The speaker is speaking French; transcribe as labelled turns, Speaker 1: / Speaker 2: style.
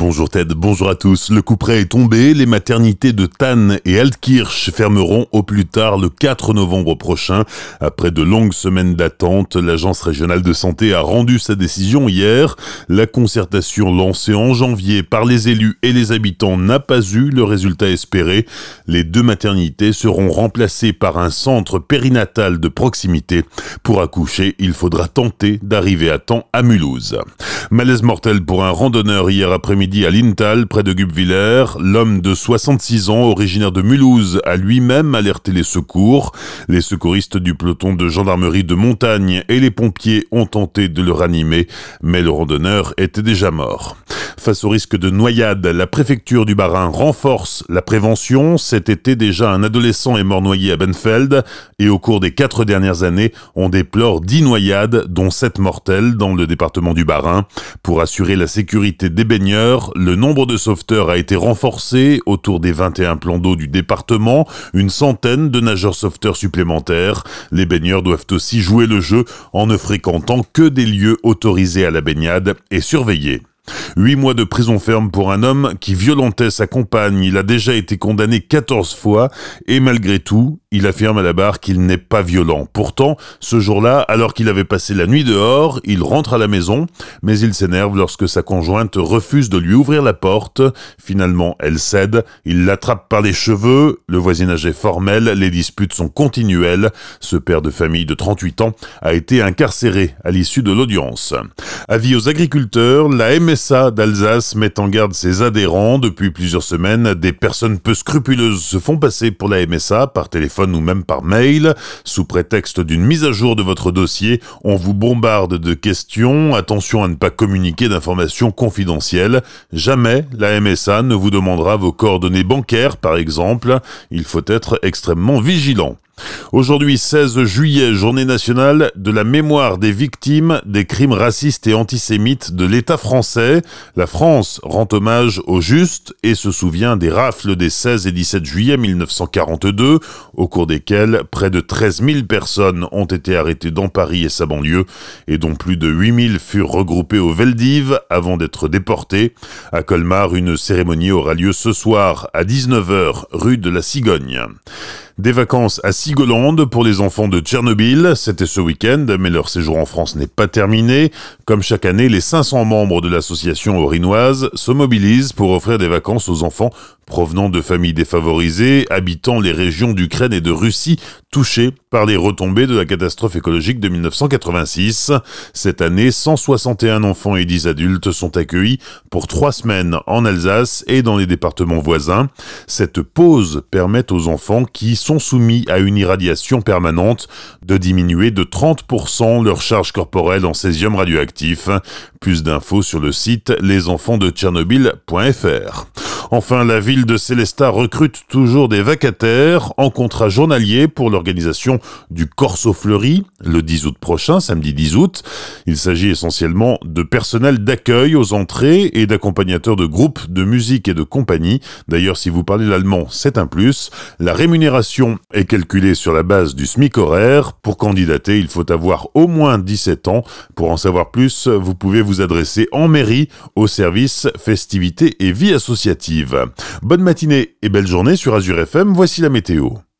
Speaker 1: Bonjour Ted, bonjour à tous. Le coup près est tombé. Les maternités de Tannes et Altkirch fermeront au plus tard le 4 novembre prochain. Après de longues semaines d'attente, l'Agence régionale de santé a rendu sa décision hier. La concertation lancée en janvier par les élus et les habitants n'a pas eu le résultat espéré. Les deux maternités seront remplacées par un centre périnatal de proximité. Pour accoucher, il faudra tenter d'arriver à temps à Mulhouse. Malaise mortel pour un randonneur hier après-midi à Lintal, près de Gubwiller. L'homme de 66 ans, originaire de Mulhouse, a lui-même alerté les secours. Les secouristes du peloton de gendarmerie de montagne et les pompiers ont tenté de le ranimer, mais le randonneur était déjà mort. Face au risque de noyade, la préfecture du Bas-Rhin renforce la prévention. Cet été déjà, un adolescent est mort noyé à Benfeld et au cours des quatre dernières années, on déplore dix noyades, dont sept mortelles dans le département du Bas-Rhin. Pour assurer la sécurité des baigneurs, le nombre de sauveteurs a été renforcé autour des 21 plans d'eau du département, une centaine de nageurs sauveteurs supplémentaires. Les baigneurs doivent aussi jouer le jeu en ne fréquentant que des lieux autorisés à la baignade et surveillés. Huit mois de prison ferme pour un homme qui violentait sa compagne. Il a déjà été condamné 14 fois et malgré tout, il affirme à la barre qu'il n'est pas violent. Pourtant, ce jour-là, alors qu'il avait passé la nuit dehors, il rentre à la maison, mais il s'énerve lorsque sa conjointe refuse de lui ouvrir la porte. Finalement, elle cède, il l'attrape par les cheveux, le voisinage est formel, les disputes sont continuelles. Ce père de famille de 38 ans a été incarcéré à l'issue de l'audience. Avis aux agriculteurs, la MSA d'Alsace met en garde ses adhérents. Depuis plusieurs semaines, des personnes peu scrupuleuses se font passer pour la MSA par téléphone ou même par mail. Sous prétexte d'une mise à jour de votre dossier, on vous bombarde de questions. Attention à ne pas communiquer d'informations confidentielles. Jamais la MSA ne vous demandera vos coordonnées bancaires, par exemple. Il faut être extrêmement vigilant. Aujourd'hui 16 juillet, journée nationale de la mémoire des victimes des crimes racistes et antisémites de l'État français. La France rend hommage aux justes et se souvient des rafles des 16 et 17 juillet 1942, au cours desquelles près de 13 000 personnes ont été arrêtées dans Paris et sa banlieue, et dont plus de 8 000 furent regroupées au Veldiv avant d'être déportés. À Colmar, une cérémonie aura lieu ce soir à 19h, rue de la Cigogne. Des vacances à Sigolande pour les enfants de Tchernobyl, c'était ce week-end, mais leur séjour en France n'est pas terminé. Comme chaque année, les 500 membres de l'association orinoise se mobilisent pour offrir des vacances aux enfants provenant de familles défavorisées, habitant les régions d'Ukraine et de Russie touchées par les retombées de la catastrophe écologique de 1986. Cette année, 161 enfants et 10 adultes sont accueillis pour trois semaines en Alsace et dans les départements voisins. Cette pause permet aux enfants qui sont soumis à une irradiation permanente de diminuer de 30% leur charge corporelle en césium radioactif. Plus d'infos sur le site lesenfantsdetchernobyl.fr. Enfin, la ville de Célestat recrute toujours des vacataires en contrat journalier pour l'organisation du Corso Fleuri le 10 août prochain, samedi 10 août. Il s'agit essentiellement de personnel d'accueil aux entrées et d'accompagnateurs de groupes de musique et de compagnie. D'ailleurs, si vous parlez l'allemand, c'est un plus. La rémunération est calculée sur la base du SMIC horaire. Pour candidater, il faut avoir au moins 17 ans. Pour en savoir plus, vous pouvez vous adresser en mairie au service festivités et vie associative. Bonne matinée et belle journée sur Azure FM, voici la météo.